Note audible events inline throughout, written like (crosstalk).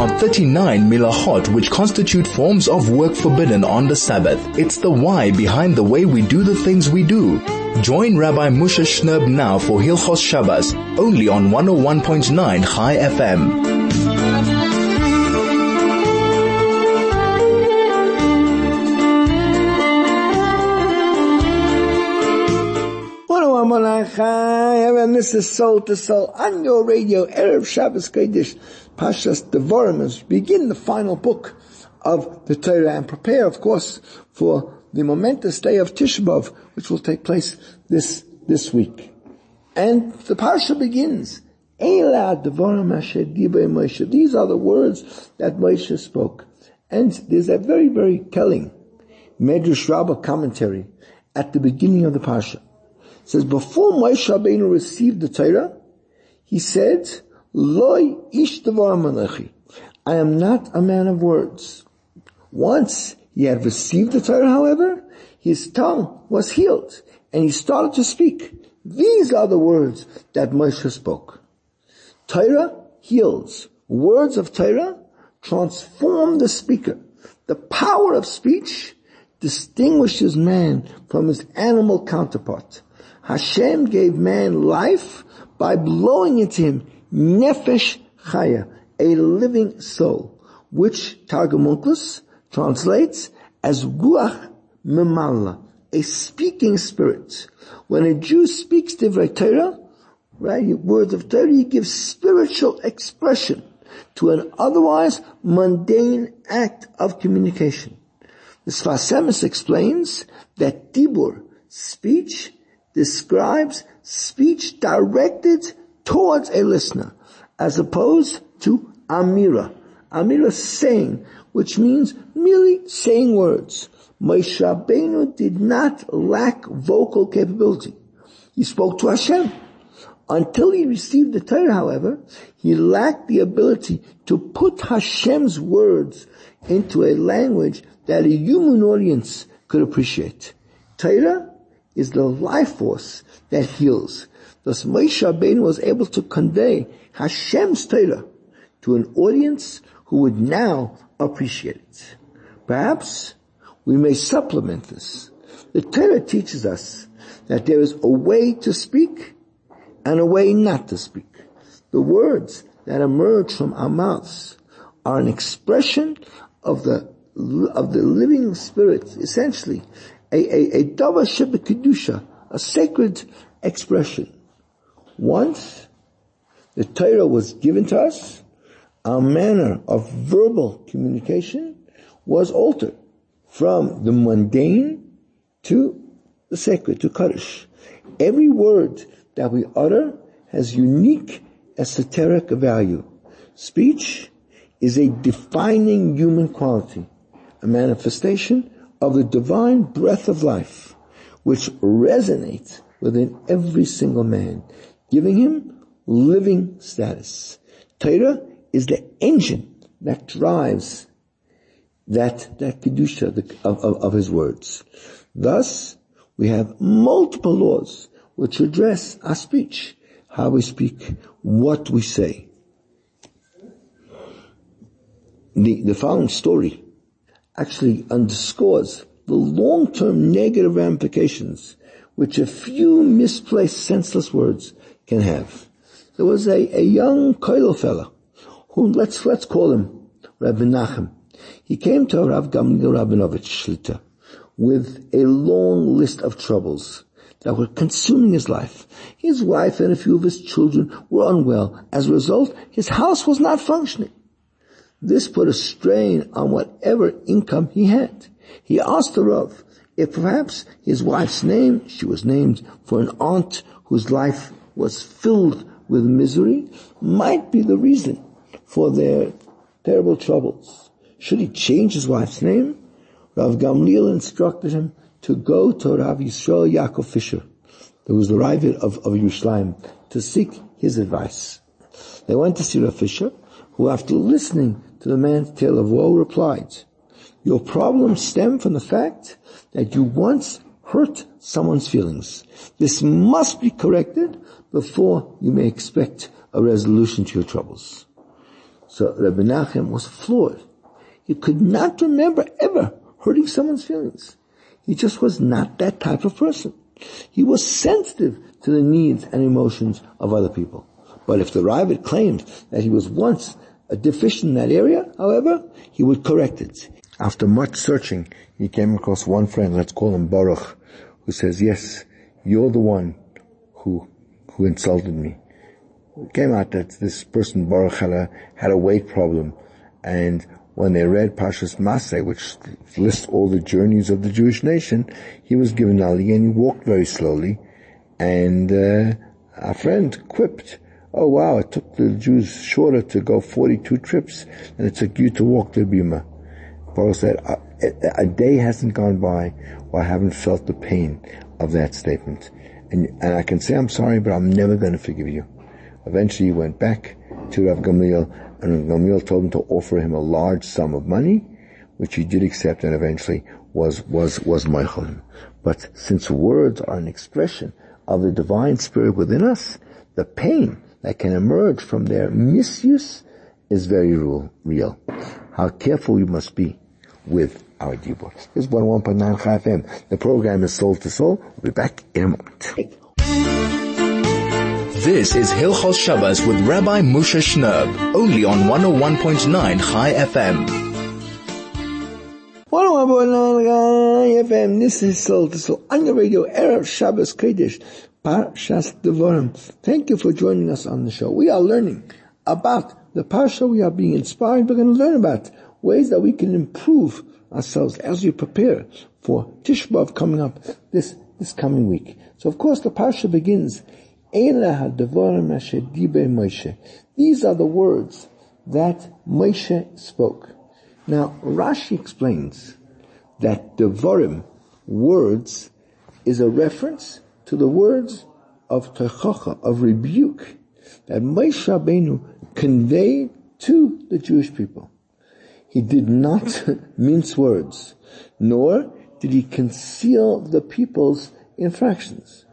are 39 milahot which constitute forms of work forbidden on the Sabbath. It's the why behind the way we do the things we do. Join Rabbi Moshe Shnerb now for Hilchos Shabbos, only on 101.9 Chai FM. and this is Soul to Soul on your radio, Erev Shabbos Kodesh, Pashas Devorim, begin the final book of the Torah and prepare, of course, for the momentous day of Tisha B'Av, which will take place this, this week. And the Parsha begins, These are the words that Moshe spoke. And there's a very, very telling Medrash Rabbah commentary at the beginning of the Parsha says before Moshe Rabbeinu received the Torah, he said, "Loi ish malechi." I am not a man of words. Once he had received the Torah, however, his tongue was healed and he started to speak. These are the words that Moshe spoke. Torah heals. Words of Torah transform the speaker. The power of speech distinguishes man from his animal counterpart. Hashem gave man life by blowing into him nefesh chaya, a living soul, which Targum Onkelos translates as ruach memalela, a speaking spirit. When a Jew speaks divrei Torah, right, words of Torah, he gives spiritual expression to an otherwise mundane act of communication. The Sfas Emes explains that dibur, speech, describes speech directed towards a listener, as opposed to amira. Amira saying, which means merely saying words. Moshe Rabbeinu did not lack vocal capability. He spoke to Hashem. Until he received the Torah, however, he lacked the ability to put Hashem's words into a language that a human audience could appreciate. Torah is the life force that heals. Thus Moshe Rabbeinu was able to convey Hashem's Torah to an audience who would now appreciate it. Perhaps we may supplement this. The Torah teaches us that there is a way to speak and a way not to speak. The words that emerge from our mouths are an expression of the of the living spirit, essentially, a, a, a a sacred expression. Once the Torah was given to us, our manner of verbal communication was altered from the mundane to the sacred, to Kaddish. Every word that we utter has unique esoteric value. Speech is a defining human quality, a manifestation of the divine breath of life, which resonates within every single man, giving him living status. Torah is the engine that drives that, that kedusha of, of, of his words. Thus, we have multiple laws which address our speech, how we speak, what we say. The, the following story actually underscores the long-term negative ramifications which a few misplaced senseless words can have. There was a, a young Koilo fellow who, let's, let's call him Rabbi Nachum. He came to Rav Gamliel Rabinovich Shlita with a long list of troubles that were consuming his life. His wife and a few of his children were unwell. As a result, his house was not functioning. This put a strain on whatever income he had. He asked the Rav if perhaps his wife's name, she was named for an aunt whose life was filled with misery, might be the reason for their terrible troubles. Should he change his wife's name? Rav Gamliel instructed him to go to Rav Yisrael Yaakov Fisher, who was the Raavad of, of Yerushalayim, to seek his advice. They went to see Rav Fisher, who after listening to the man's tale of woe replied, your problems stem from the fact that you once hurt someone's feelings. This must be corrected before you may expect a resolution to your troubles. So Rabbi Nachem was floored. He could not remember ever hurting someone's feelings. He just was not that type of person. He was sensitive to the needs and emotions of other people. But if the Raavad claimed that he was once a deficient in that area, however, he would correct it. After much searching, he came across one friend, let's call him Baruch, who says, yes, you're the one who, who insulted me. It came out that this person, Baruch, had a, had a weight problem. And when they read Pashas Masay, which lists all the journeys of the Jewish nation, he was given aliyah and he walked very slowly. And, uh, our friend quipped, oh wow, it took the Jews shorter to go 42 trips than it took you to walk the Bima. Paul said, a, a, day hasn't gone by where I haven't felt the pain of that statement. And, and I can say I'm sorry, but I'm never going to forgive you. Eventually he went back to Rav Gamliel, and Rav Gamliel told him to offer him a large sum of money, which he did accept and eventually was, was, was Meichelim. But since words are an expression of the divine spirit within us, the pain that can emerge from their misuse is very real. real. How careful we must be with our dibur. This is 101.9 FM. The program is Soul to Soul. We'll be back in a moment. This is Hilchos Shabbos with Rabbi Moshe Shnerb, only on 101.9 Chai FM. 101.9 Chai FM. This is Soul to Soul on the radio. Erev Shabbos Kodesh. Parshas Devarim. Thank you for joining us on the show. We are learning about the Parsha. We are being inspired. We're going to learn about ways that we can improve ourselves as we prepare for Tishbav coming up this, this coming week. So of course the Parsha begins, Moshe. These are the words that Moshe spoke. Now Rashi explains that Devarim, words, is a reference to the words of Techacha, of rebuke, that Moshe Rabbeinu conveyed to the Jewish people. He did not (laughs) mince words, nor did he conceal the people's infractions.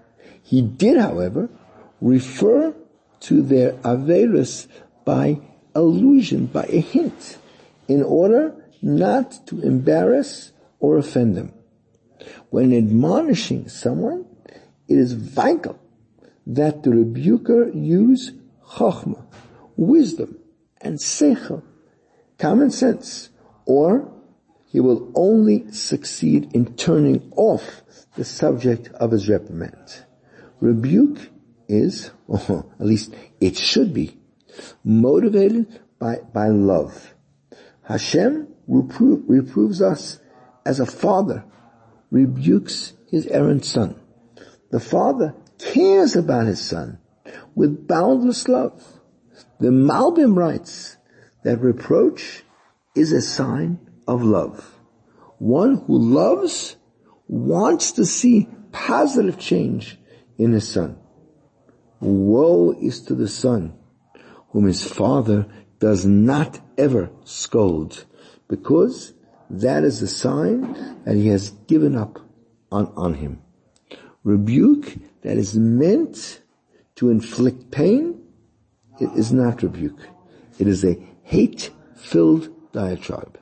He did, however, refer to their Averis by allusion, by a hint, in order not to embarrass or offend them. When admonishing someone, it is vital that the rebuker use chachma, wisdom, and seichel common sense, or he will only succeed in turning off the subject of his reprimand. Rebuke is, (laughs) or at least it should be, motivated by, by love. Hashem reprove, reproves us as a father rebukes his errant son. The father cares about his son with boundless love. The Malbim writes, that reproach is a sign of love. One who loves wants to see positive change in his son. Woe is to the son whom his father does not ever scold because that is a sign that he has given up on, on him. Rebuke that is meant to inflict pain, it is not rebuke. It is a hate-filled diatribe.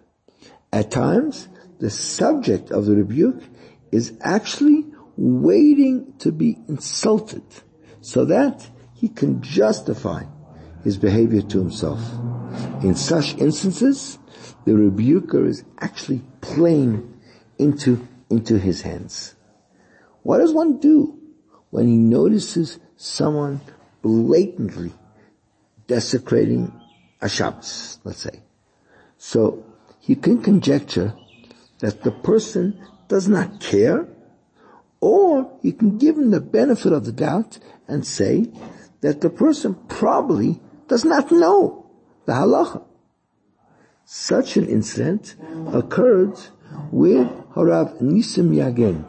At times, the subject of the rebuke is actually waiting to be insulted so that he can justify his behavior to himself. In such instances, the rebuker is actually playing into, into his hands. What does one do when he notices someone blatantly desecrating a Shabbos, let's say. So you can conjecture that the person does not care, or you can give him the benefit of the doubt and say that the person probably does not know the halacha. Such an incident occurred with Harav Nisim Yagen,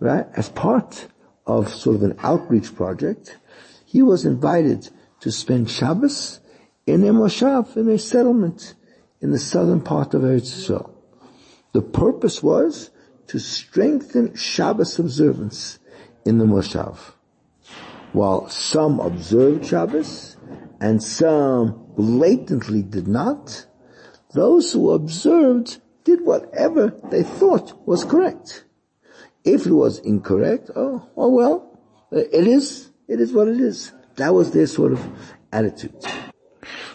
right? As part of sort of an outreach project, he was invited to spend Shabbos in a moshav, in a settlement in the southern part of Eretz Yisrael. The purpose was to strengthen Shabbos observance in the moshav. While some observed Shabbos and some blatantly did not, those who observed did whatever they thought was correct. If it was incorrect, oh, oh well, it is, it is what it is. That was their sort of attitude.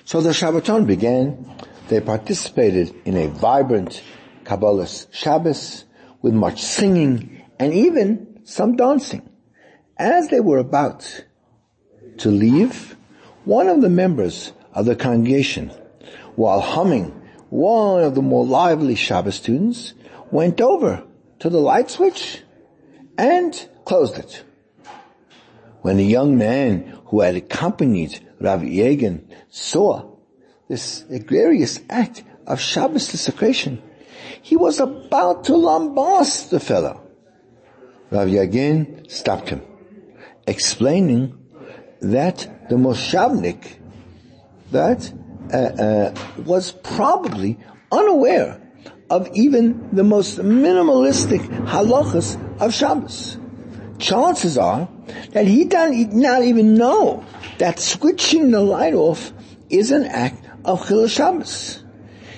So the Shabbaton began. They participated in a vibrant Kabbalah Shabbos with much singing and even some dancing. As they were about to leave, one of the members of the congregation, while humming one of the more lively Shabbos students, went over to the light switch and closed it. When the young man who had accompanied Rav Yagen saw this egregious act of Shabbos desecration, he was about to lambast the fellow. Rav Yagen stopped him, explaining that the Moshavnik that uh, uh, was probably unaware of even the most minimalistic halachas of Shabbos. Chances are that he did not even know that switching the light off is an act of Chil Shabbos.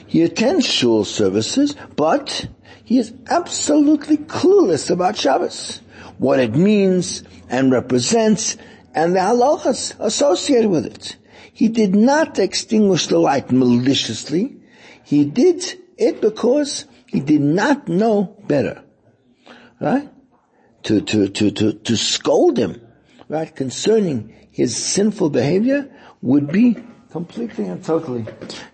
He attends shul services, but he is absolutely clueless about Shabbos, what it means and represents, and the halachas associated with it. He did not extinguish the light maliciously. He did it because he did not know better. Right? To, to, to, to, to scold him, right, concerning his sinful behavior would be completely and totally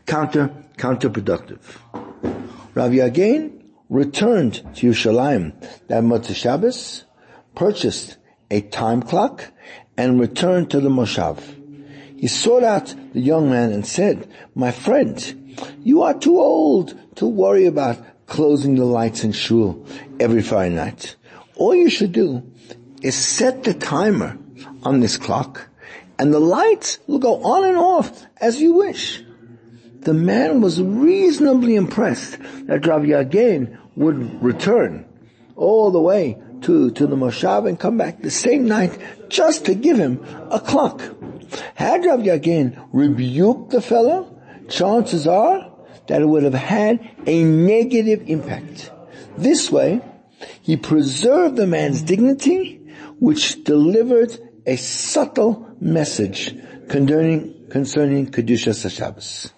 counter, counterproductive. Rav Yagen returned to Yerushalayim that Motzei Shabbos, purchased a time clock, and returned to the Moshav. He sought out the young man and said, my friend, you are too old to worry about closing the lights in shul every Friday night. All you should do is set the timer on this clock and the lights will go on and off as you wish. The man was reasonably impressed that Rav Yagen would return all the way to, to the Moshav and come back the same night just to give him a clock. Had Rav Yagen rebuked the fellow, chances are that it would have had a negative impact. This way, he preserved the man's dignity, which delivered a subtle message concerning, concerning Kedusha Shabbos.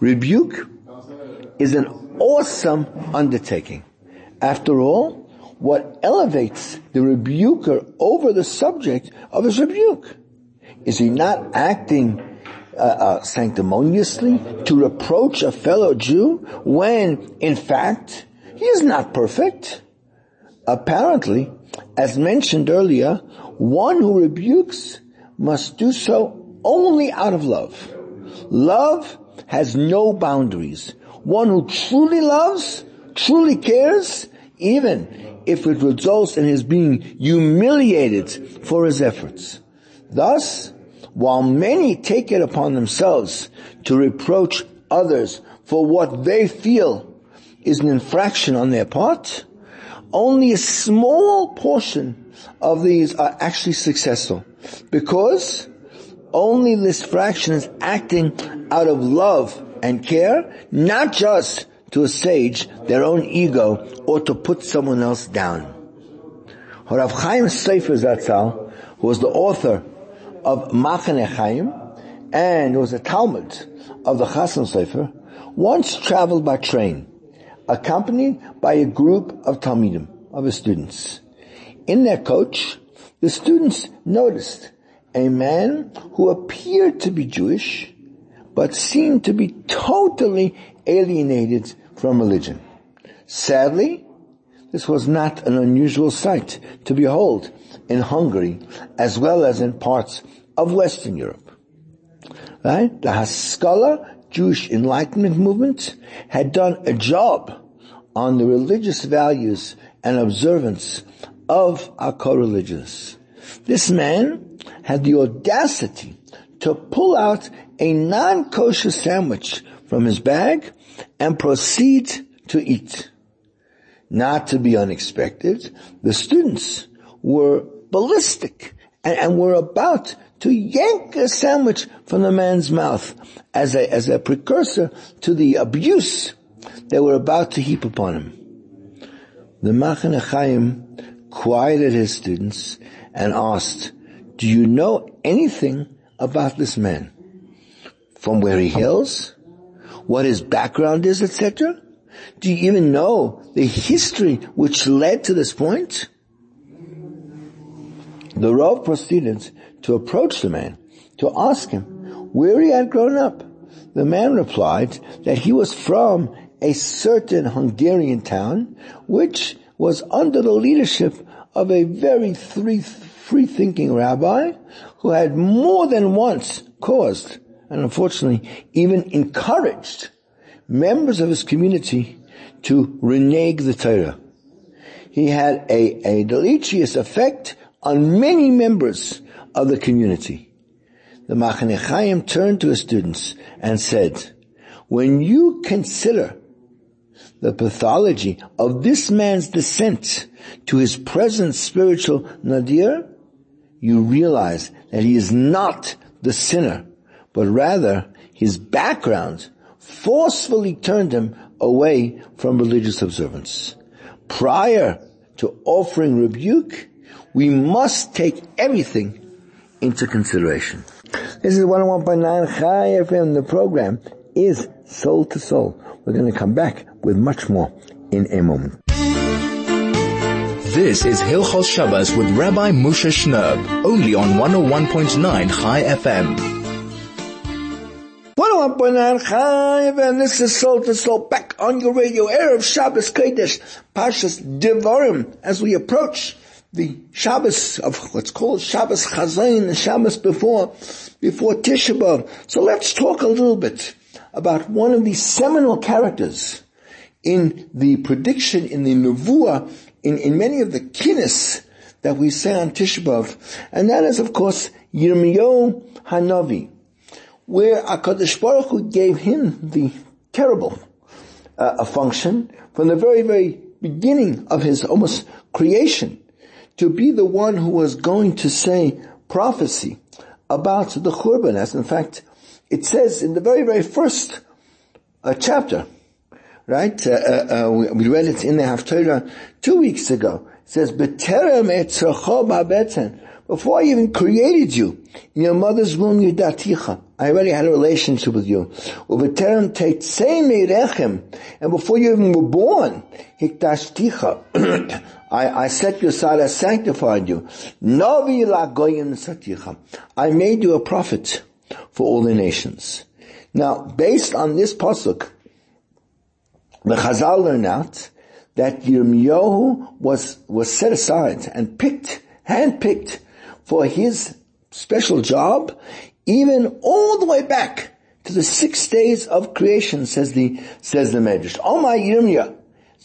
Rebuke is an awesome undertaking. After all, what elevates the rebuker over the subject of his rebuke? Is he not acting uh, uh, sanctimoniously to reproach a fellow Jew when, in fact, he is not perfect? Apparently, as mentioned earlier, one who rebukes must do so only out of love. Love has no boundaries. One who truly loves, truly cares, even if it results in his being humiliated for his efforts. Thus, while many take it upon themselves to reproach others for what they feel is an infraction on their part, only a small portion of these are actually successful because only this fraction is acting out of love and care, not just to assuage their own ego or to put someone else down. Rav Chaim Sofer Zatzal, who was the author of Machane Chaim and was a Talmud of the Chasam Sofer, once traveled by train, accompanied by a group of Talmidim, of his students. In their coach, the students noticed a man who appeared to be Jewish, but seemed to be totally alienated from religion. Sadly, this was not an unusual sight to behold in Hungary as well as in parts of Western Europe. Right? The Haskalah Jewish Enlightenment movement had done a job on the religious values and observance of our co-religions. This man had the audacity to pull out a non-kosher sandwich from his bag and proceed to eat. Not to be unexpected, the students were ballistic and, and were about to yank a sandwich from the man's mouth as a, as a precursor to the abuse they were about to heap upon him. The Machane Chaim quieted his students and asked, do you know anything about this man? From where he hails? What his background is, etc.? Do you even know the history which led to this point? The Rav proceeded to approach the man, to ask him where he had grown up. The man replied that he was from a certain Hungarian town, which was under the leadership of a very free-thinking rabbi who had more than once caused, and unfortunately even encouraged, members of his community to renege the Torah. He had a, a deleterious effect on many members of the community. The Machane Chaim turned to his students and said, when you consider the pathology of this man's descent to his present spiritual nadir, you realize that he is not the sinner, but rather his background forcefully turned him away from religious observance. Prior to offering rebuke, we must take everything into consideration. This is 101.9 Chai FM. The program is Soul to Soul. We're going to come back with much more in a moment. This is Hilchos Shabbos with Rabbi Moshe Shnerb, only on 101.9 Chai FM. 101.9 Chai FM, oh this is Soul to Soul, back on your radio, Erev Shabbos Kodesh, Pashas Devarim, as we approach the Shabbos of what's called Shabbos Chazon, the Shabbos before, before Tisha B'Av. So let's talk a little bit about one of the seminal characters in the prediction in the Nevuah, in, in many of the kinnis that we say on Tisha B'Av, and that is of course Yirmiyahu Hanavi, where HaKadosh Baruch Hu gave him the terrible uh, function from the very, very beginning of his almost creation to be the one who was going to say prophecy about the Churban, as in fact it says in the very, very first uh, chapter, right? Uh, uh, uh we, we, read it in the Haftarah two weeks ago. It says, "Beterem etzracho Before I even created you in your mother's womb, yidaticha. I already had a relationship with you. And before you even were born, hikdashticha. (clears throat) I, I set you aside, I sanctified you. Novi la goyim saticha. I made you a prophet for all the nations. Now, based on this pasuk, the Chazal learn out that Yirmiyahu was, was set aside and picked, handpicked for his special job, even all the way back to the six days of creation, says the, says the Medrash. Oh my Yirmiyah.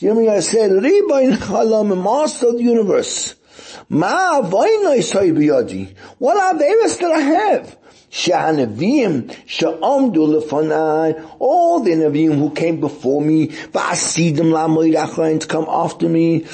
Yirmiyah said, Ribain Chalam, master of the universe. Ma What Averis that I have? Sha'anavim, sha'amdu lefanai, all the Navim who came before me, va'asidim la'moirachlein to come after me,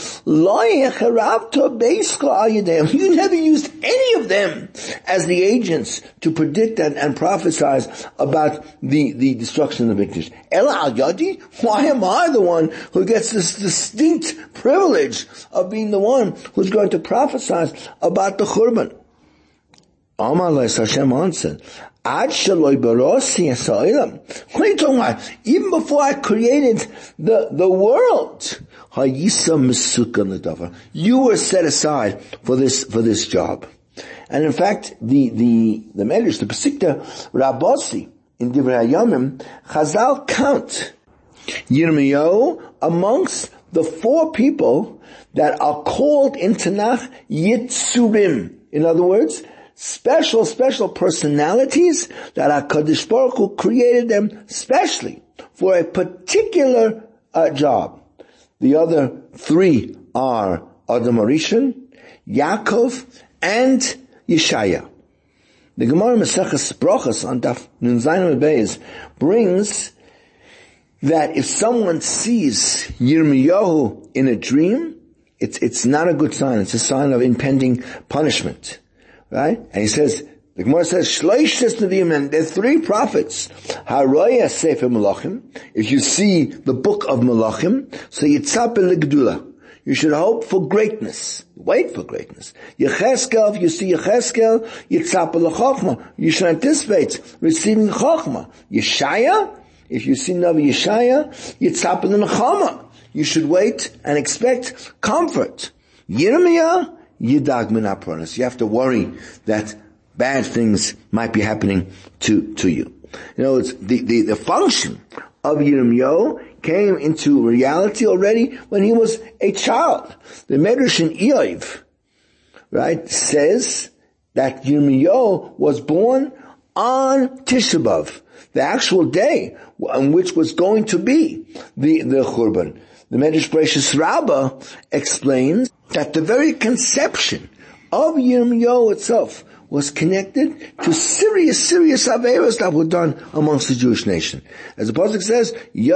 you never used any of them as the agents to predict and, and prophesize about the, the destruction of the victors. Ela al yadi, why am I the one who gets this distinct privilege of being the one who's going to prophesize about the Churban? Amalai Hashem answered, Ad shaloi barosi What are you talking about? Even before I created the, the world, you were set aside for this, for this job. And in fact, the, the, the Medrash, the Pesikta Rabosi, in Divrei Hayamim, Chazal count Yirmiyahu amongst the four people that are called in Tanakh Yitzurim. In other words, special, special personalities that HaKadosh Baruch Hu created them specially for a particular uh, job. The other three are Adam Arishan, Yaakov, and Yeshaya. The Gemara Maseches Brochas on Daf Nun Beis brings that if someone sees Yirmiyahu in a dream, it's, it's not a good sign. It's a sign of impending punishment Right? And he says, the Gemara says, Shloish Nevi'im, there are three prophets. Haroya Sefer Malachim. If you see the book of Malachim, so Yitzap Gdula. You should hope for greatness. Wait for greatness. Yecheskel, if you see Yecheskel, Yitzap Chachma. You should anticipate receiving Chachma. Yeshaya, if you see Navi Yeshaya, Yitzap Nechama. You should wait and expect comfort. Yirmiyah, Yidag Min You have to worry that bad things might be happening to, to you. You know, it's the, the, the function of Yirmiyahu came into reality already when he was a child. The Medrash in Eiv, right, says that Yirmiyahu was born on Tisha B'Av, the actual day on which was going to be the, the Churban. The Medrash Bereshis Rabbah explains that the very conception of Yirmiyahu itself was connected to serious, serious averas that were done amongst the Jewish nation. As the Pasuk says, the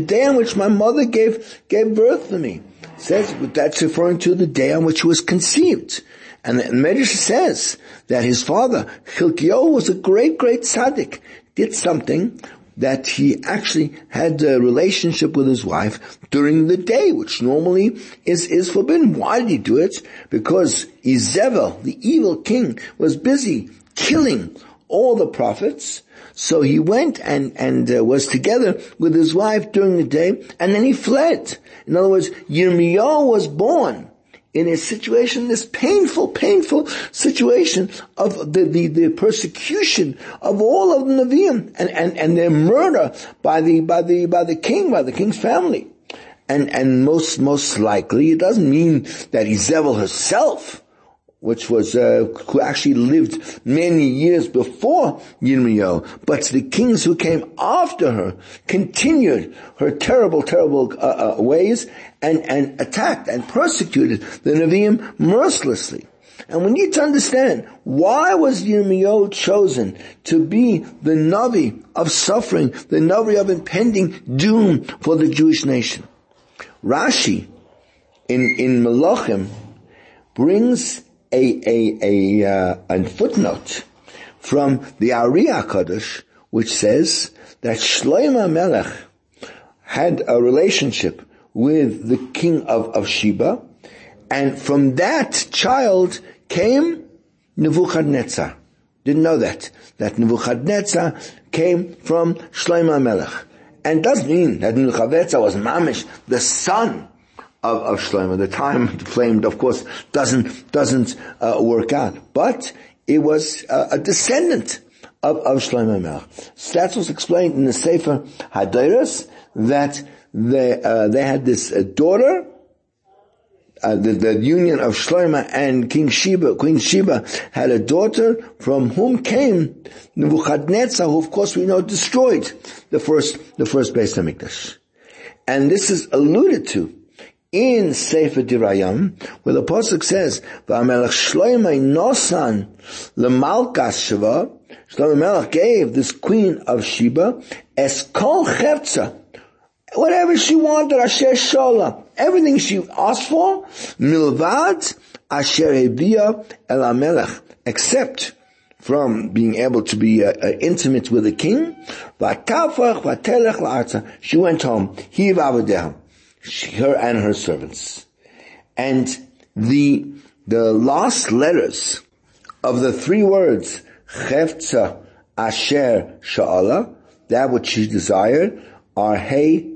day on which my mother gave, gave birth to me. says, that's referring to the day on which he was conceived. And the Medrash says that his father, Chilkiyahu, was a great, great tzaddik, did something that he actually had a relationship with his wife during the day, which normally is, is forbidden. Why did he do it? Because Izevel, the evil king, was busy killing all the prophets. So he went and, and uh, was together with his wife during the day, and then he fled. In other words, Yirmiyahu was born in a situation, this painful, painful situation of the, the, the persecution of all of the Nevi'im and, and, and their murder by the, by the, by the king, by the king's family. And, and most, most likely it doesn't mean that Izebel herself which was uh, who actually lived many years before Yirmiyahu, but the kings who came after her continued her terrible, terrible uh, uh, ways and and attacked and persecuted the Nevi'im mercilessly. And we need to understand why was Yirmiyahu chosen to be the Navi of suffering, the Navi of impending doom for the Jewish nation. Rashi in in Malachim brings a, a, a, uh, a footnote from the Ari HaKadosh, which says that Shlomo Melech had a relationship with the king of, of Sheba, and from that child came Nebuchadnezzar. Didn't know that. That Nebuchadnezzar came from Shlomo Melech. And doesn't mean that Nebuchadnezzar was Mamish, the son of, of Shlomo. The time (laughs) claimed, of course, doesn't doesn't uh, work out, but it was uh, a descendant of, of Shlomo Melech. So that's what's explained in the Sefer Hadaras that they uh, they had this uh, daughter. Uh, the, the, union of Shlomo and King Sheba, Queen Sheba, had a daughter from whom came Nebuchadnezzar, who of course we know destroyed the first, the first Beis Hamikdash. And this is alluded to in Sefer Dirayam, where the Pasuk says, V'amelech Shloimei Nosan L'malkas Sheva, Shlomo Melech gave this queen of Sheba, Es Kol whatever she wanted, Asher Shola, everything she asked for, Milvad Asher Hebia El Amelech, except from being able to be uh, uh, intimate with the king, she went home, Avadeha her and her servants. And the, the last letters of the three words, Asher Sha'ala, that which she desired, are Hey,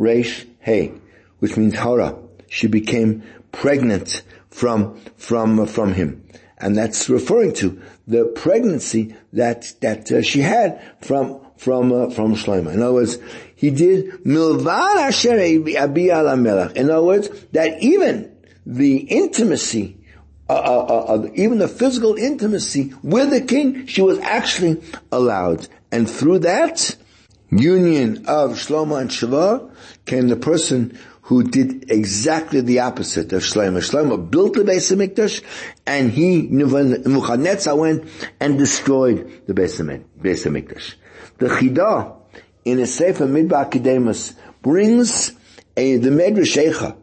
Resh, Hey, which means Hara. She became pregnant from, from, from him. And that's referring to the pregnancy that, that uh, she had from, from, uh, from Shlomo. In other words, he did milvad asher abi In other words, that even the intimacy, uh, uh, uh, uh, even the physical intimacy with the king, she was actually allowed. And through that union of Shlomo and Sheva came the person who did exactly the opposite of Shlomo. Shlomo built the Beis Hamikdash, and he, Nebuchadnezzar went and destroyed the Beis Hamikdash. The Chidah in a Sefer Midbar Kedemus brings a, the Medrash Eicha,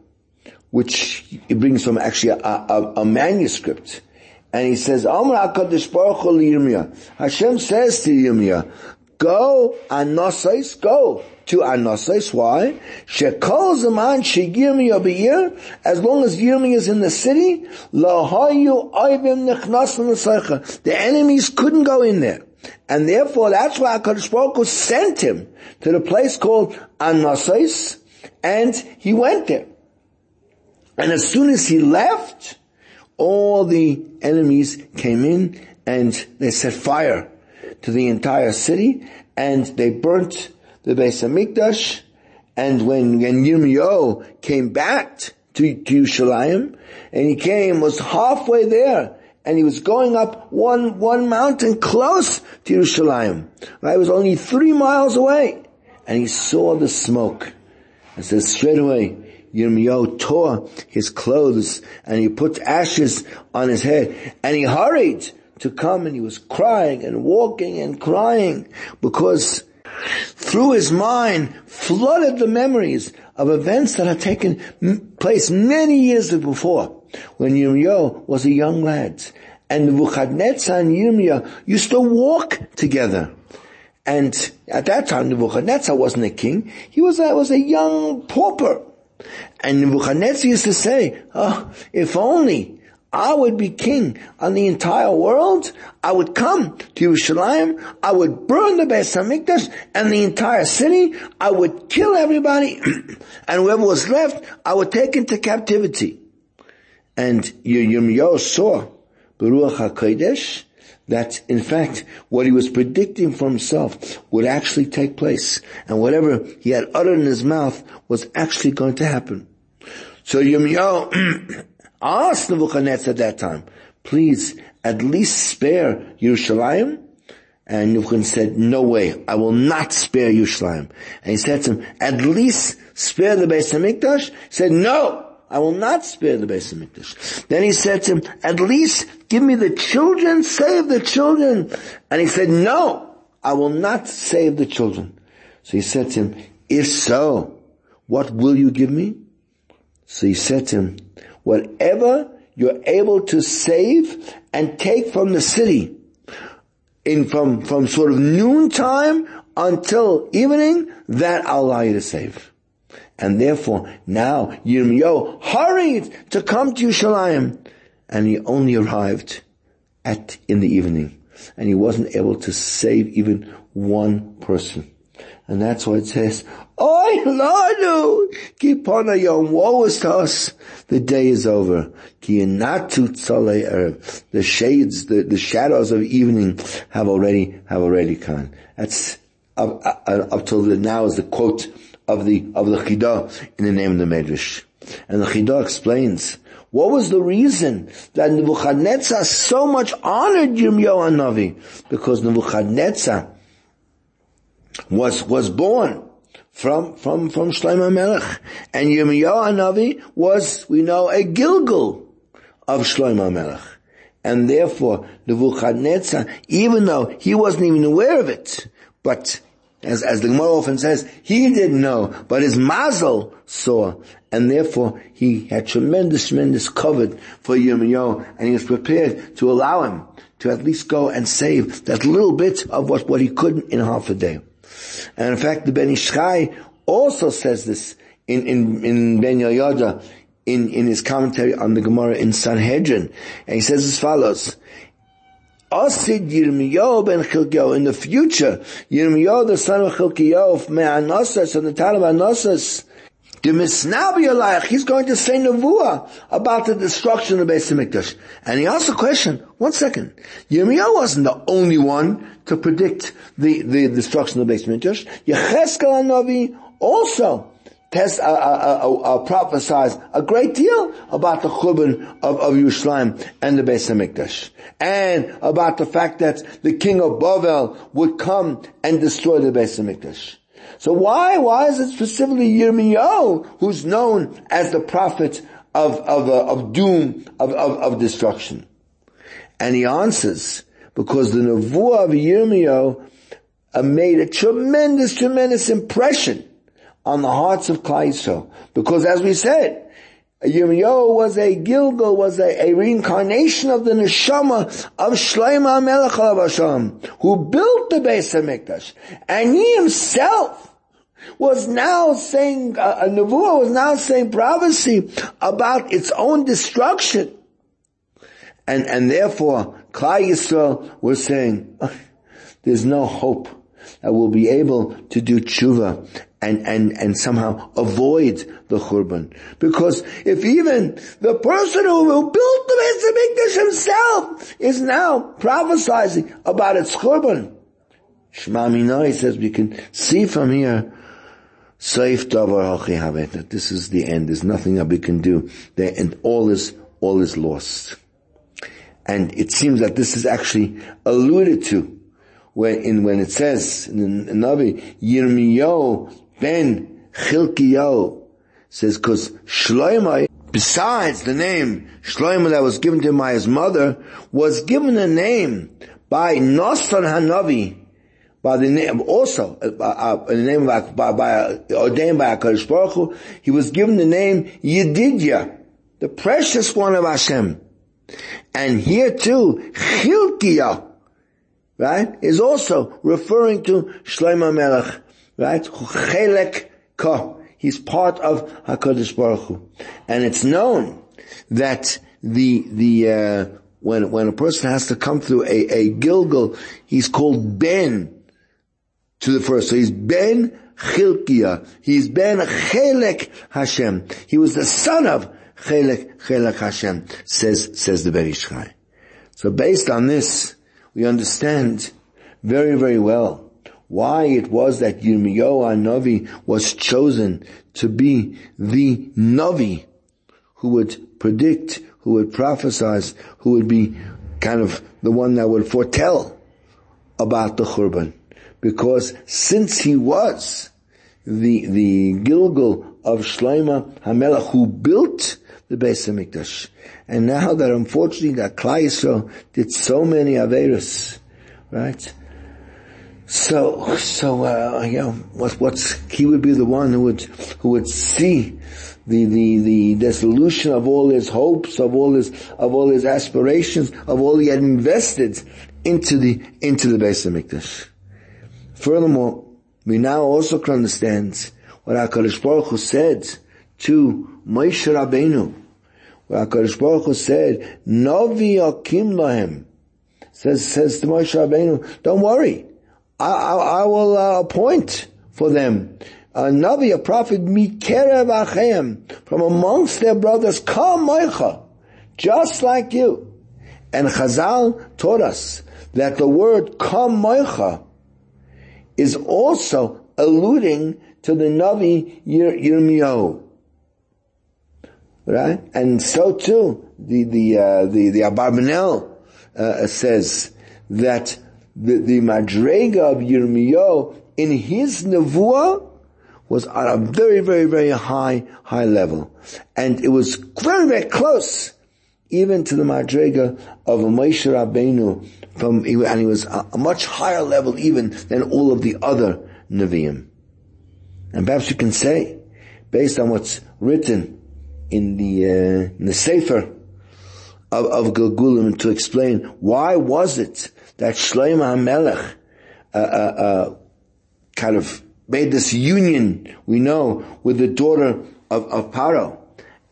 which he brings from actually a, a, a manuscript. And he says, Amr HaKadosh Baruch. Hashem says to Yirmiyah, go anosais, go to anosais. Why? Shekol zaman shegirmiyah be'ir, as long as Yirmiyah is in the city, lahayu oivim nechnas The enemies couldn't go in there. And therefore, that's why HaKadosh sent him to the place called Anasais, and he went there. And as soon as he left, all the enemies came in and they set fire to the entire city and they burnt the Beis Hamikdash. And when, when came back to, to Yerushalayim, and he came, was halfway there, and he was going up one, one mountain close to Yerushalayim. Right? It was only three miles away. And he saw the smoke. And says straight away, Yirmiyahu tore his clothes and he put ashes on his head and he hurried to come and he was crying and walking and crying because through his mind flooded the memories of events that had taken place many years before when Yirmiyahu was a young lad and Nebuchadnezzar and Yirmiyahu used to walk together. And at that time Nebuchadnezzar wasn't a king, he was a, was a young pauper. And Nebuchadnezzar used to say, oh, if only I would be king on the entire world, I would come to Yerushalayim, I would burn the Beis Hamikdash and the entire city, I would kill everybody, (clears throat) and whoever was left, I would take into captivity. And Yirmiyahu saw Baruch HaKodesh that in fact what he was predicting for himself would actually take place. And whatever he had uttered in his mouth was actually going to happen. So Yirmiyahu (clears throat) asked Nebuchadnezzar at that time, please at least spare Yerushalayim and Nebuchadnezzar said, no way, I will not spare Yerushalayim. And he said to him, at least spare the Beis HaMikdash? He said, no, I will not spare the Beis Hamikdash. Then he said to him, at least give me the children, save the children. And he said, no, I will not save the children. So he said to him, if so, what will you give me? So he said to him, whatever you're able to save and take from the city in from, from sort of noontime until evening, that I'll allow you to save. And therefore, now Yirmiyahu hurried to come to Yerushalayim, and he only arrived at in the evening, and he wasn't able to save even one person. And that's why it says, Oi Lanu, Kipona Yom, woe is to us. The day is over. Kiyanatu Tzalei The shades, the, the shadows of evening have already, have already come. That's, up, up, up till now is the quote of the, of the Chidah in the name of the Medrash. And the Chidah explains, what was the reason that Nebuchadnezzar so much honored Yirmiyahu Navi? Because Nebuchadnezzar was, was born from, from, from Shlomo Melech. And Yirmiyahu Navi was, we know, a gilgul of Shlomo Melech. And therefore, Nebuchadnezzar, even though he wasn't even aware of it, but as, as the Gemara often says, he didn't know, but his mazel saw, and therefore he had tremendous, tremendous covered for Yirmiyahu, and he was prepared to allow him to at least go and save that little bit of what, what he couldn't in half a day. And in fact, the Ben Ish Chai also says this in, in, in Ben Yehoyada, in, in his commentary on the Gemara in Sanhedrin, and he says as follows, Asid Yirmiyahu ben Chilkiyahu. In the future, Yirmiyahu, the son of Chilkiyahu, Me'anasas, and the town of Misnabi he's going to say Nevuah about the destruction of the Beis Hamikdash. And he asked a question, one second, Yirmiyahu wasn't the only one to predict the, the destruction of the Beis Hamikdash. Yecheskel Navi also test, uh, uh, uh, uh, prophesies a great deal about the churban of, of Yerushalayim and the Beis Hamikdash, and about the fact that the king of Bavel would come and destroy the Beis Hamikdash. So why, why is it specifically Yirmiyahu who's known as the prophet of, of, uh, of doom, of, of, of, destruction? And he answers, because the Nevuah of Yirmiyahu uh, made a tremendous, tremendous impression on the hearts of Yisrael. Because as we said, Yirmiyahu was a gilgul, was a, a, reincarnation of the neshama of Shlomo Melech Hashem, who built the base Beis Hamikdash, and he himself was now saying, uh, a Nevuah was now saying prophecy about its own destruction. And, and therefore, Klal Yisrael was saying, there's no hope that we'll be able to do tshuva and, and, and somehow avoid the churban. Because if even the person who, built the Hamikdash himself is now prophesizing about its churban, Shema Minai says we can see from here, Saif Davar that this is the end. There's nothing that we can do. There, and all is, all is lost. And it seems that this is actually alluded to when, in, when it says in the Navi, Yirmiyahu ben Chilkiyahu says, cause Shloimeh, besides the name Shloimeh that was given to him by his mother, was given a name by Nosson Hanavi, by the name, also, uh, uh, the name by, by, by uh, ordained by HaKadosh Baruch Hu, he was given the name Yedidya, the precious one of Hashem. And here too, Chilkiyahu, right, is also referring to Shlomo Melech, right? Chelek Ka. He's part of HaKadosh Baruch Hu. And it's known that the, the, uh, when, when a person has to come through a, a Gilgul, he's called Ben to the first. So he's Ben Chilkiah. He's Ben Chelek Hashem. He was the son of Chelek, Chelek Hashem, says, says the Ben Ish Chai. So based on this, we understand very, very well why it was that Yirmiyahu Navi was chosen to be the Navi who would predict, who would prophesize, who would be kind of the one that would foretell about the Churban. Because since he was the, the Gilgul of Shloima Hamelach who built the Beis Hamikdash. And now that unfortunately that Yisrael did so many Averis, right? So, so, uh, you know, what, what's, he would be the one who would, who would see the, the, the dissolution of all his hopes, of all his, of all his aspirations, of all he had invested into the, into the Beis Hamikdash. Furthermore, we now also can understand what HaKadosh Baruch Hu said to Moshe Rabbeinu, What HaKadosh Baruch Hu said, Novi Akim Lahem, says, says to Moshe Rabbeinu, don't worry, I, I, I will uh, appoint for them a Navi, a prophet, Mikerev Achem, from amongst their brothers, Kam Moicha, just like you. And Chazal taught us that the word Kam Moicha is also alluding to the Navi Yirmiyahu right? And so too, the the uh, the the Abarbanel uh, says that the the Madrega of Yirmiyahu in his nevuah was at a very very very high high level, and it was very very close even to the Madrega of Moshe Rabbeinu from, and he was a, a much higher level even than all of the other Nevi'im. And perhaps you can say, based on what's written in the uh, in the Sefer of, of Gilgulim to explain why was it that Shlomo HaMelech uh, uh, uh, kind of made this union, we know, with the daughter of, of Paro.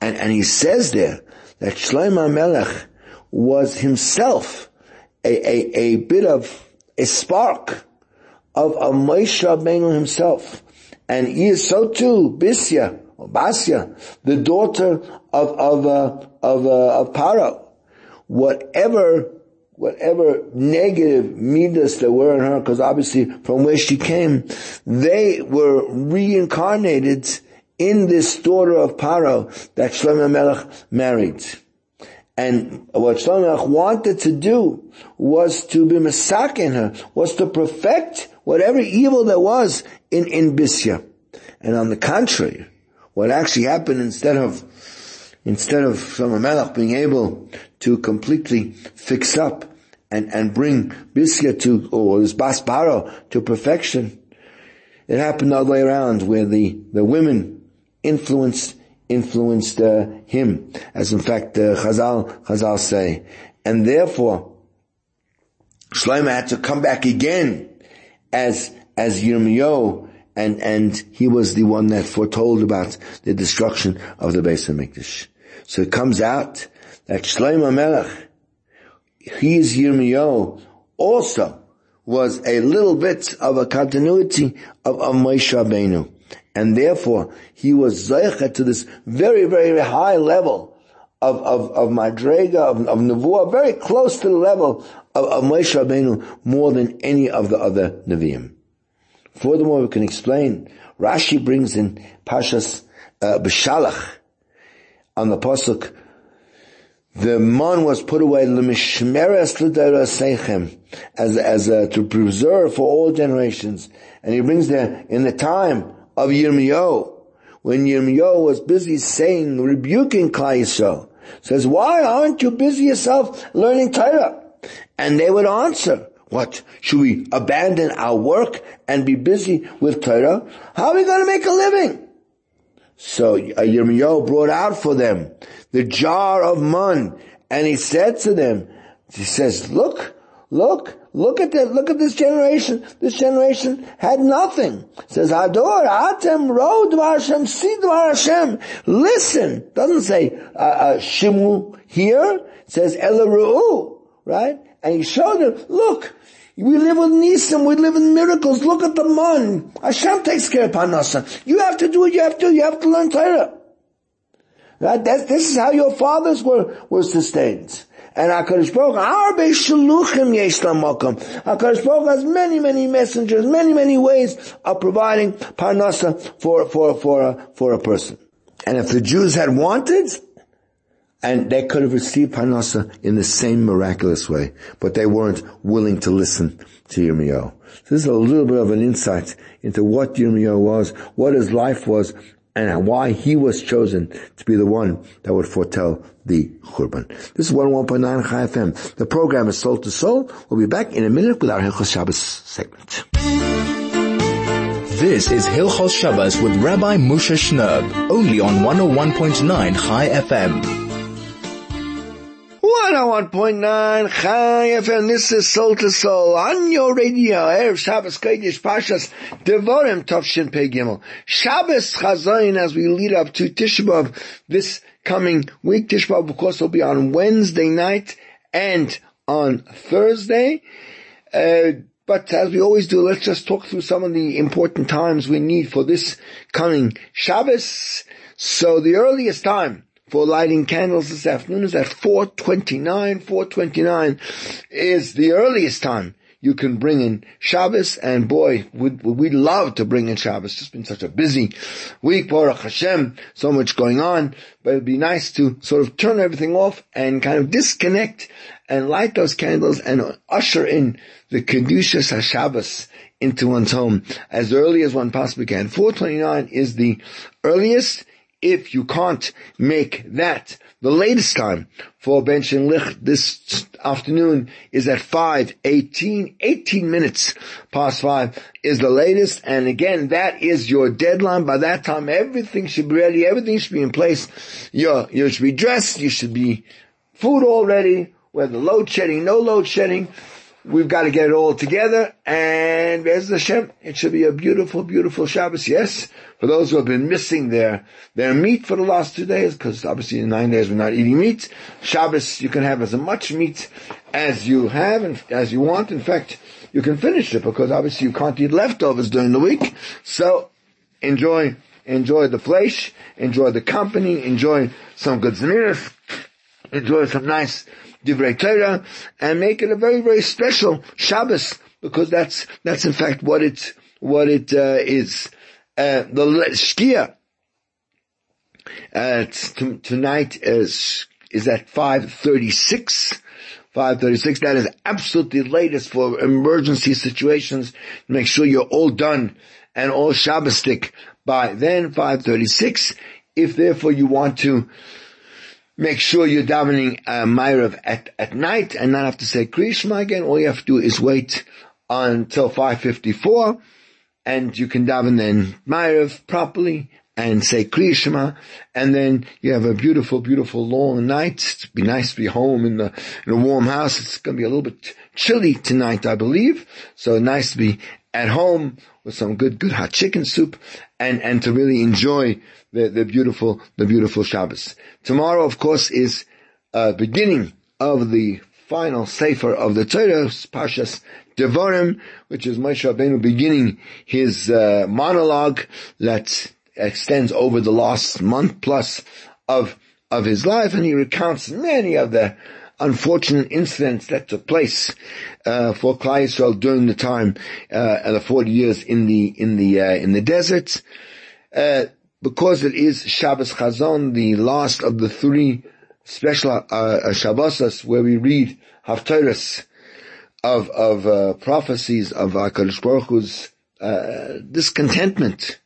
And, and he says there that Shlomo HaMelech was himself a, a, a bit of a spark of, of Moshe Rabbeinu himself. And he is so too, Bisya, Basya, the daughter of of uh, of uh, of Paro, whatever whatever negative midas there were in her, because obviously from where she came, they were reincarnated in this daughter of Paro that Shlomo Melech married. And what Shlomo wanted to do was to be masak in her, was to perfect whatever evil there was in, in Bisya. And on the contrary, what actually happened instead of instead of Shlomo Melech being able to completely fix up and, and bring Bisya to, or this Basparo to perfection, it happened the other way around where the, the women influenced influenced uh, him, as in fact uh, Chazal, Chazal say. And therefore, Shlomo had to come back again as, as Yirmiyahu, and, and he was the one that foretold about the destruction of the Beis HaMikdash. So it comes out that Shlomo Melech, he is Yirmiyahu, also was a little bit of a continuity of, of Moshe Rabbeinu. And therefore, he was Zeicha to this very, very high level of, of, of Madrega, of, of Nevuah, very close to the level of, of Moshe Rabbeinu more than any of the other Nevi'im. Furthermore, we can explain, Rashi brings in Pashas uh, B'Shalach on the Pasuk, the man was put away as as a, to preserve for all generations. And he brings there in the time of Yirmiyahu, when Yirmiyahu was busy saying, rebuking Yisrael, says, why aren't you busy yourself learning Torah? And they would answer, what? Should we abandon our work and be busy with Torah? How are we going to make a living? So Yirmiyahu brought out for them the jar of mun, and he said to them, he says, look, look, look at this, look at this generation. This generation had nothing. says, Ador, Atem, Ro, Dvar Hashem, Si Dvar Hashem. Listen. Doesn't say, uh, uh, Shimu here. It says, Elaru'u, right? And he showed them, look, we live with Nisim, we live with miracles. Look at the man. Hashem takes care of Parnasa. You have to do what you have to do. You have to learn Torah. Right? That, this is how your fathers were, were sustained. And HaKadosh Baruch Arbe Shaluchim Yesh Lamokum. HaKadosh Baruch has many, many messengers, many, many ways of providing Parnasa for, for, for, a, for a person. And if the Jews had wanted, and they could have received Parnasa in the same miraculous way, but they weren't willing to listen to Yirmiyahu. So this is a little bit of an insight into what Yirmiyahu was, what his life was, and why he was chosen to be the one that would foretell the Churban. This is 101.9 Chai FM. The program is Soul to Soul. We'll be back in a minute with our Hilchos Shabbos segment. This is Hilchos Shabbos with Rabbi Moshe Shnerb, only on 101.9 Chai FM. 101.9 Chai FM. This is Soul to Soul on your radio. Erev Shabbos Kodesh Pashas Devorim Tovshin Pei Gimel. Shabbos Chazayin as we lead up to Tisha B'Av this coming week. Tisha B'Av of course will be on Wednesday night and on Thursday. Uh, but as we always do, let's just talk through some of the important times we need for this coming Shabbos. So the earliest time for lighting candles this afternoon is at 4.29. 4.29 is the earliest time you can bring in Shabbos, and boy, would we love to bring in Shabbos. It's just been such a busy week, Baruch Hashem, so much going on, but it'd be nice to sort of turn everything off and kind of disconnect and light those candles and usher in the Kedushas HaShabbos into one's home as early as one possibly can. 429 is the earliest if you can't make that, the latest time for Ben Lich this afternoon is at 5, 18, 18 minutes past 5 is the latest. And again, that is your deadline. By that time, everything should be ready. Everything should be in place. you you should be dressed. You should be food all ready. Whether load shedding, no load shedding. We've got to get it all together, and as Hashem, it should be a beautiful, beautiful Shabbos. Yes, for those who have been missing their their meat for the last two days, because obviously in nine days we're not eating meat. Shabbos, you can have as much meat as you have and as you want. In fact, you can finish it because obviously you can't eat leftovers during the week. So enjoy, enjoy the flesh, enjoy the company, enjoy some good zemiris, enjoy some nice Divrei Torah and make it a very, very special Shabbos because that's, that's in fact what it, what it, uh, is. Uh, the Shkia, uh, t- tonight is, is at 536. 536. That is absolutely latest for emergency situations. Make sure you're all done and all Shabbostic by then, 536. If therefore you want to Make sure you're davening uh, Maariv at, at night and not have to say Krishma again. All you have to do is wait until 5.54 and you can daven then Maariv properly and say Kriya Shema, and then you have a beautiful, beautiful long night. It'd be nice to be home in the in a warm house. It's going to be a little bit chilly tonight, I believe. So nice to be at home with some good, good hot chicken soup, and and to really enjoy the the beautiful the beautiful Shabbos. Tomorrow, of course, is uh, beginning of the final sefer of the Torah, Pashas Devarim, which is Moshe Rabbeinu beginning his uh, monologue that extends over the last month plus of of his life, and he recounts many of the unfortunate incidents that took place uh, for Klal Yisrael during the time uh, the forty years in the in the uh, in the desert. Uh, because it is Shabbos Chazon, the last of the three special uh, Shabbosas where we read Haftarahs of of uh, prophecies of Hakadosh Baruch Hu's uh, discontentment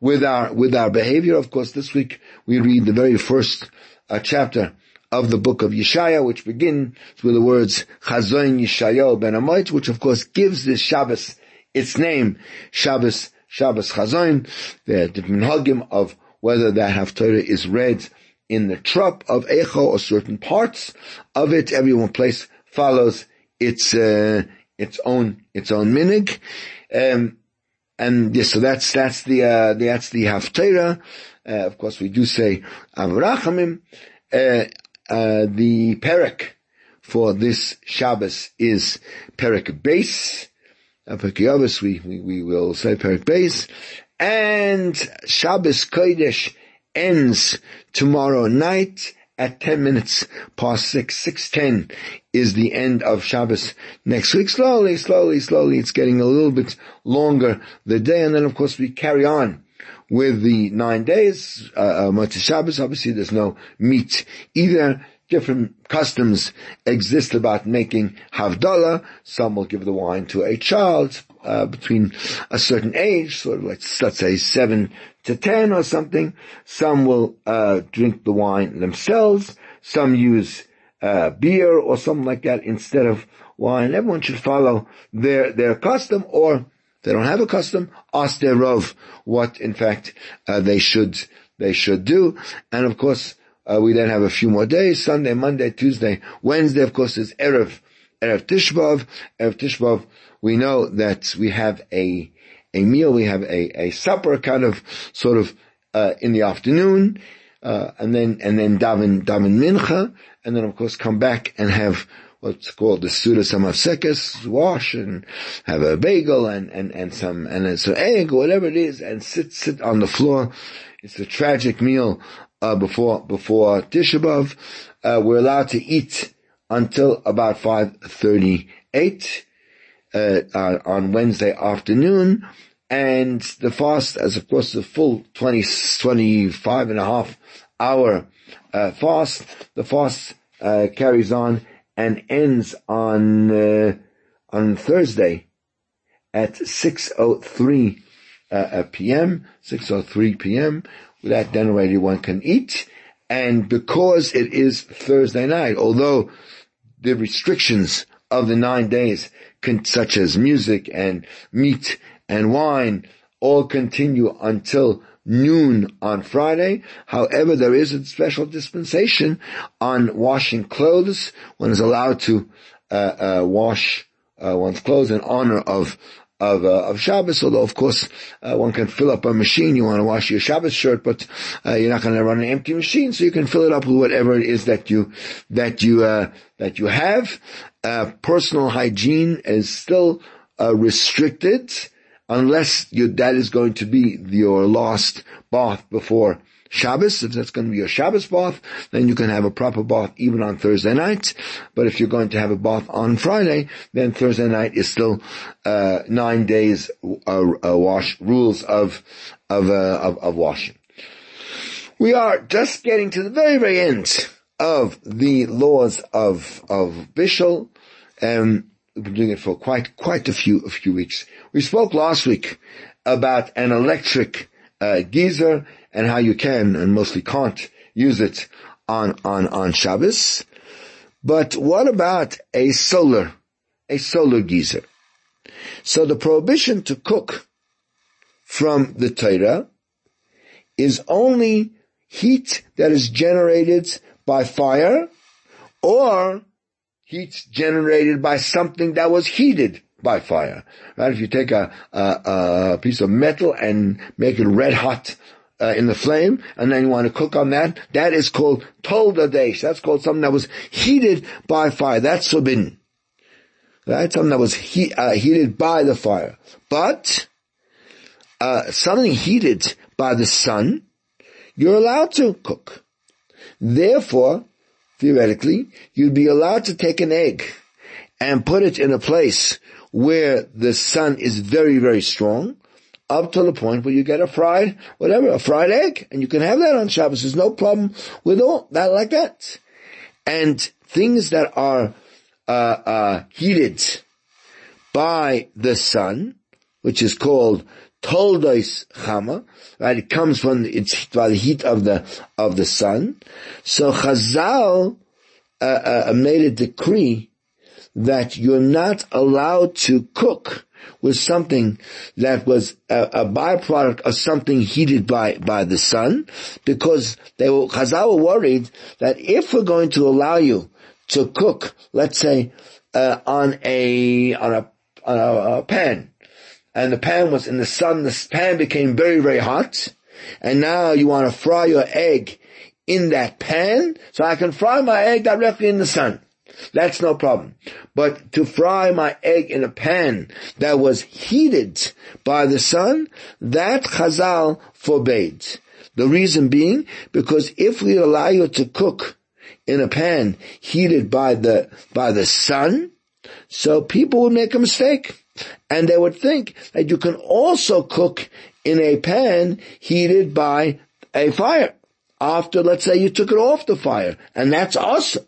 with our with our behavior. Of course, this week we read the very first uh, chapter of the book of Yeshaya, which begins with the words Chazon Yeshayahu ben Amoit, which of course gives this Shabbos its name, Shabbos Shabbos Chazon. The different hagim of whether that Haftarah is read in the trop of Eicha or certain parts of it. Every one place follows its uh, its own its own minig. Um, and yes, so that's that's the uh, that's the haftarah. Uh, of course, we do say avrachamim. Uh, uh, the perek for this Shabbos is perek base. Uh, we, we we will say perek base, and Shabbos kodesh ends tomorrow night at 10 minutes past 6, 6.10 is the end of Shabbos next week. Slowly, slowly, slowly, it's getting a little bit longer the day, and then of course we carry on with the nine days, uh, uh, Shabbos, obviously there's no meat either. Different customs exist about making Havdalah. Some will give the wine to a child, uh, between a certain age, sort of let's, let's say seven to 10 or something. Some will uh, drink the wine themselves. Some use uh, beer or something like that instead of wine. Everyone should follow their, their custom or they don't have a custom, ask their Rav what in fact uh, they should, they should do. And of course, uh, we then have a few more days, Sunday, Monday, Tuesday, Wednesday, of course, is Erev, Erev Tishbav. Erev Tishbav, we know that we have a a meal, we have a, a supper kind of sort of uh, in the afternoon, uh, and then and then daven daven mincha, and then of course come back and have what's called the Suda Samafsekis, wash and have a bagel and, and, and some, and some egg or whatever it is and sit, sit on the floor. It's a tragic meal, uh, before, before Tisha. Uh, we're allowed to eat until about 5.38, uh, on Wednesday afternoon and the fast as of course the full 20, 25 and a half hour uh, fast. The fast uh, carries on and ends on uh, on Thursday at 6.03 uh, p.m., 6.03 p.m. That then already one can eat. And because it is Thursday night, although the restrictions of the nine days, such as music and meat and wine all continue until noon on Friday. However, there is a special dispensation on washing clothes. One is allowed to uh, uh, wash uh, one's clothes in honor of of uh, of Shabbos. Although, of course, uh, one can fill up a machine. You want to wash your Shabbos shirt, but uh, you're not going to run an empty machine, so you can fill it up with whatever it is that you that you that you have. personal hygiene is still restricted unless you, that is going to be your last bath before Shabbos, if that's going to be your Shabbos bath, then you can have a proper bath even on Thursday night. But if you're going to have a bath on Friday, then Thursday night is still uh, nine days uh, uh, wash rules of of, uh, of of washing. We are just getting to the very very end of the laws of of Bishul. Um, been doing it for quite quite a few a few weeks. We spoke last week about an electric uh, geyser and how you can and mostly can't use it on, on, on Shabbos. But what about a solar, a solar geyser? So the prohibition to cook from the Torah is only heat that is generated by fire or heat generated by something that was heated by fire. Right? If you take a, a, a piece of metal and make it red hot, uh, in the flame, and then you want to cook on that, that is called toldadesh. That's called something that was heated by fire. That's forbidden. Right? Something that was he, uh, heated by the fire. But, uh, something heated by the sun, you're allowed to cook. Therefore, theoretically, you'd be allowed to take an egg and put it in a place where the sun is very, very strong, up to the point where you get a fried, whatever, a fried egg, and you can have that on Shabbos. There's no problem with all that like that. And things that are uh, uh, heated by the sun, which is called toldos chama, right? It comes from it's by the heat of the of the sun. So Chazal uh, uh, made a decree that you're not allowed to cook with something that was a, a, byproduct of something heated by, by the sun, because they were, Chazal were worried that if we're going to allow you to cook, let's say, uh, on a, on a, on a, a pan, and the pan was in the sun, the pan became very, very hot, and now you want to fry your egg in that pan, so I can fry my egg directly in the sun. That's no problem. But to fry my egg in a pan that was heated by the sun, that Chazal forbade. The reason being, because if we allow you to cook in a pan heated by the, by the sun, so people would make a mistake. And they would think that you can also cook in a pan heated by a fire. After, let's say you took it off the fire. And that's awesome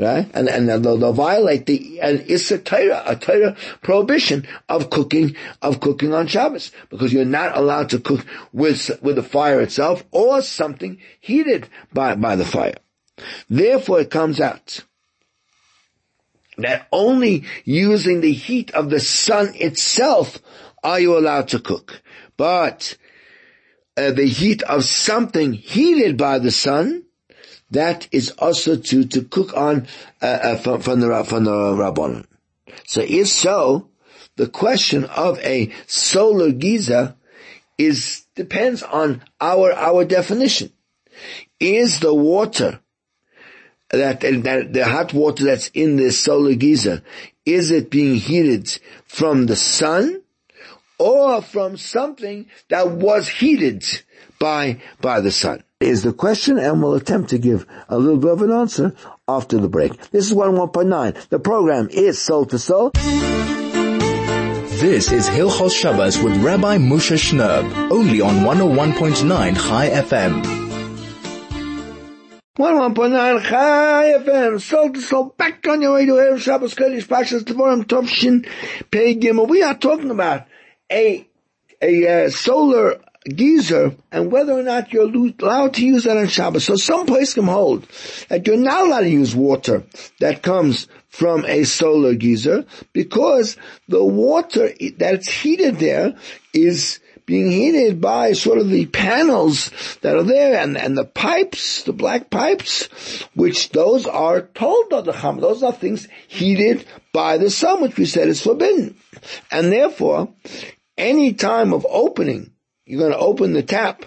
right? And and they'll, they'll violate the and it's a Torah, a Torah prohibition of cooking of cooking on Shabbos because you're not allowed to cook with with the fire itself or something heated by by the fire. Therefore, it comes out that only using the heat of the sun itself are you allowed to cook, but uh, the heat of something heated by the sun that is also to, to cook on, uh, uh, from, from, the, from the Rabbanon. So if so, the question of a solar geyser is, depends on our, our definition. Is the water that, that the hot water that's in this solar geyser, is it being heated from the sun or from something that was heated by, by the sun? is the question and we'll attempt to give a little bit of an answer after the break. This is 101.9. The program is Soul to Soul. This is Hilchos Shabbos with Rabbi Moshe Shnerb, only on 101.9 Chai FM. 101.9 Chai FM, Soul to back on your way to Erev Shabbos Kodesh Pashas Devorim Tovshin Pei Gimel. We are talking about a, a uh, solar geyser and whether or not you're allowed to use that on Shabbos. So some place can hold that you're not allowed to use water that comes from a solar geyser because the water that's heated there is being heated by sort of the panels that are there and, and the pipes, the black pipes, which those are told of the Cham. Those are things heated by the sun, which we said is forbidden. And therefore, any time of opening you're going to open the tap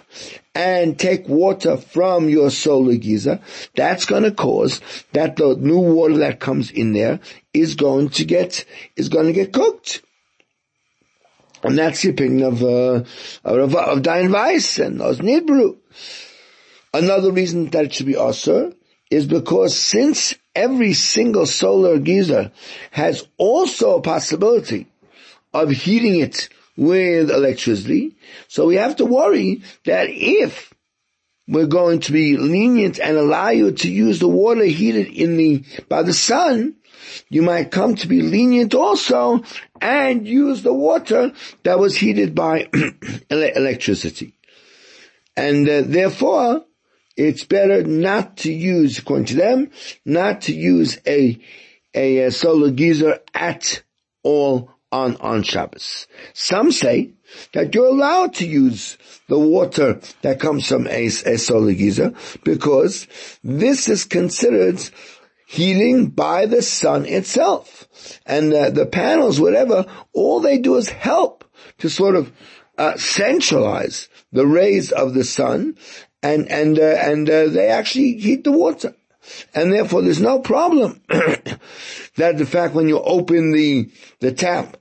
and take water from your solar geyser, that's going to cause that the new water that comes in there is going to get, is going to get cooked. And that's the opinion of, uh, of, of Dayan Weiss and Az Nidberu. Another reason that it should be also is because since every single solar geyser has also a possibility of heating it with electricity. So we have to worry that if we're going to be lenient and allow you to use the water heated in the, by the sun, you might come to be lenient also and use the water that was heated by (clears throat) electricity. And uh, therefore, it's better not to use, according to them, not to use a, a, a solar geyser at all on, on Shabbos. Some say that you're allowed to use the water that comes from a, a solar geyser because this is considered heating by the sun itself. And uh, the panels, whatever, all they do is help to sort of uh, centralize the rays of the sun and, and, uh, and uh, they actually heat the water. And therefore there's no problem (clears throat) that the fact when you open the, the tap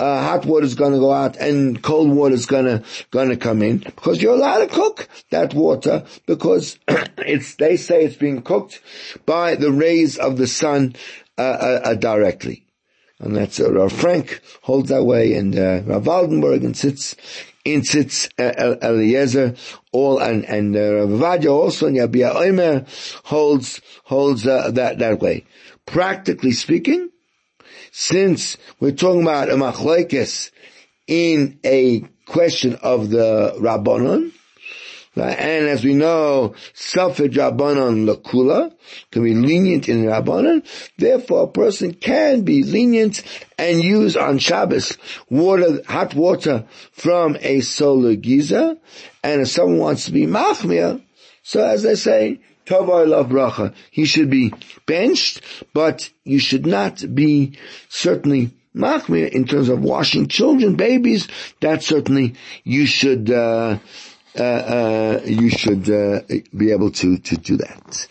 uh, hot water is going to go out and cold water is going to going to come in because you're allowed to cook that water because (clears throat) it's they say it's being cooked by the rays of the sun uh, uh, uh directly, and that's uh, Rav Frank holds that way, and uh, Rav Waldenberg and sits in sits uh, Eliezer all and and uh, Rav also and Yabia Omer holds holds that that way. Practically speaking since we're talking about a machlekes in a question of the Rabbanon, and as we know, Safed Rabbanon Lakula can be lenient in Rabbanon. Therefore, a person can be lenient and use on Shabbos water, hot water from a solar geyser. And if someone wants to be machmir, so as I say, Bracha. He should be benched, but you should not be certainly machmir in terms of washing children, babies. That certainly you should uh, uh, uh, you should uh, be able to to do that.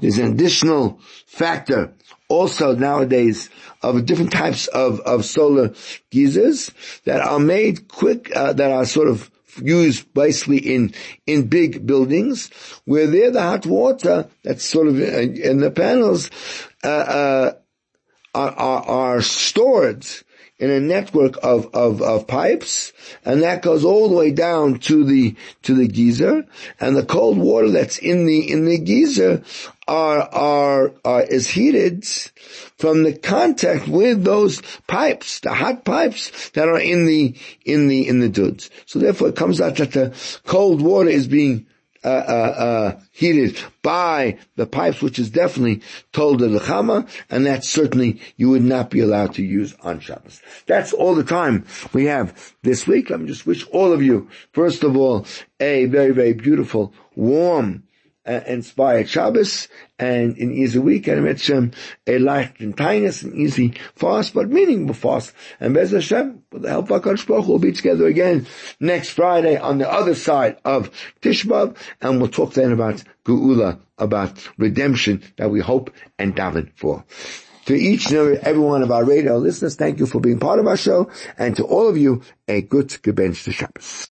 There's an additional factor also nowadays of different types of of solar geysers that are made quick uh, that are sort of used basically in, in big buildings where there the hot water that's sort of in the panels, uh, uh, are, are, are stored in a network of, of, of pipes, and that goes all the way down to the to the geyser, and the cold water that's in the in the geyser are are, are is heated from the contact with those pipes, the hot pipes that are in the in the in the dudes. So therefore, it comes out that the cold water is being uh, uh, uh, heated by the pipes, which is definitely told the lechama, and that certainly you would not be allowed to use on Shabbos. That's all the time we have this week. Let me just wish all of you, first of all, a very, very beautiful, warm, uh, inspired Shabbos and an easy week and Mitzvah, a light and tightness, an easy fast, but meaningful fast. And Bez Hashem, with the help of HaKadosh Baruch we'll be together again next Friday on the other side of Tishbav, and we'll talk then about Geula, about redemption that we hope and daven for. To each and every one of our radio listeners, thank you for being part of our show, and to all of you, a good Gebench to Shabbos.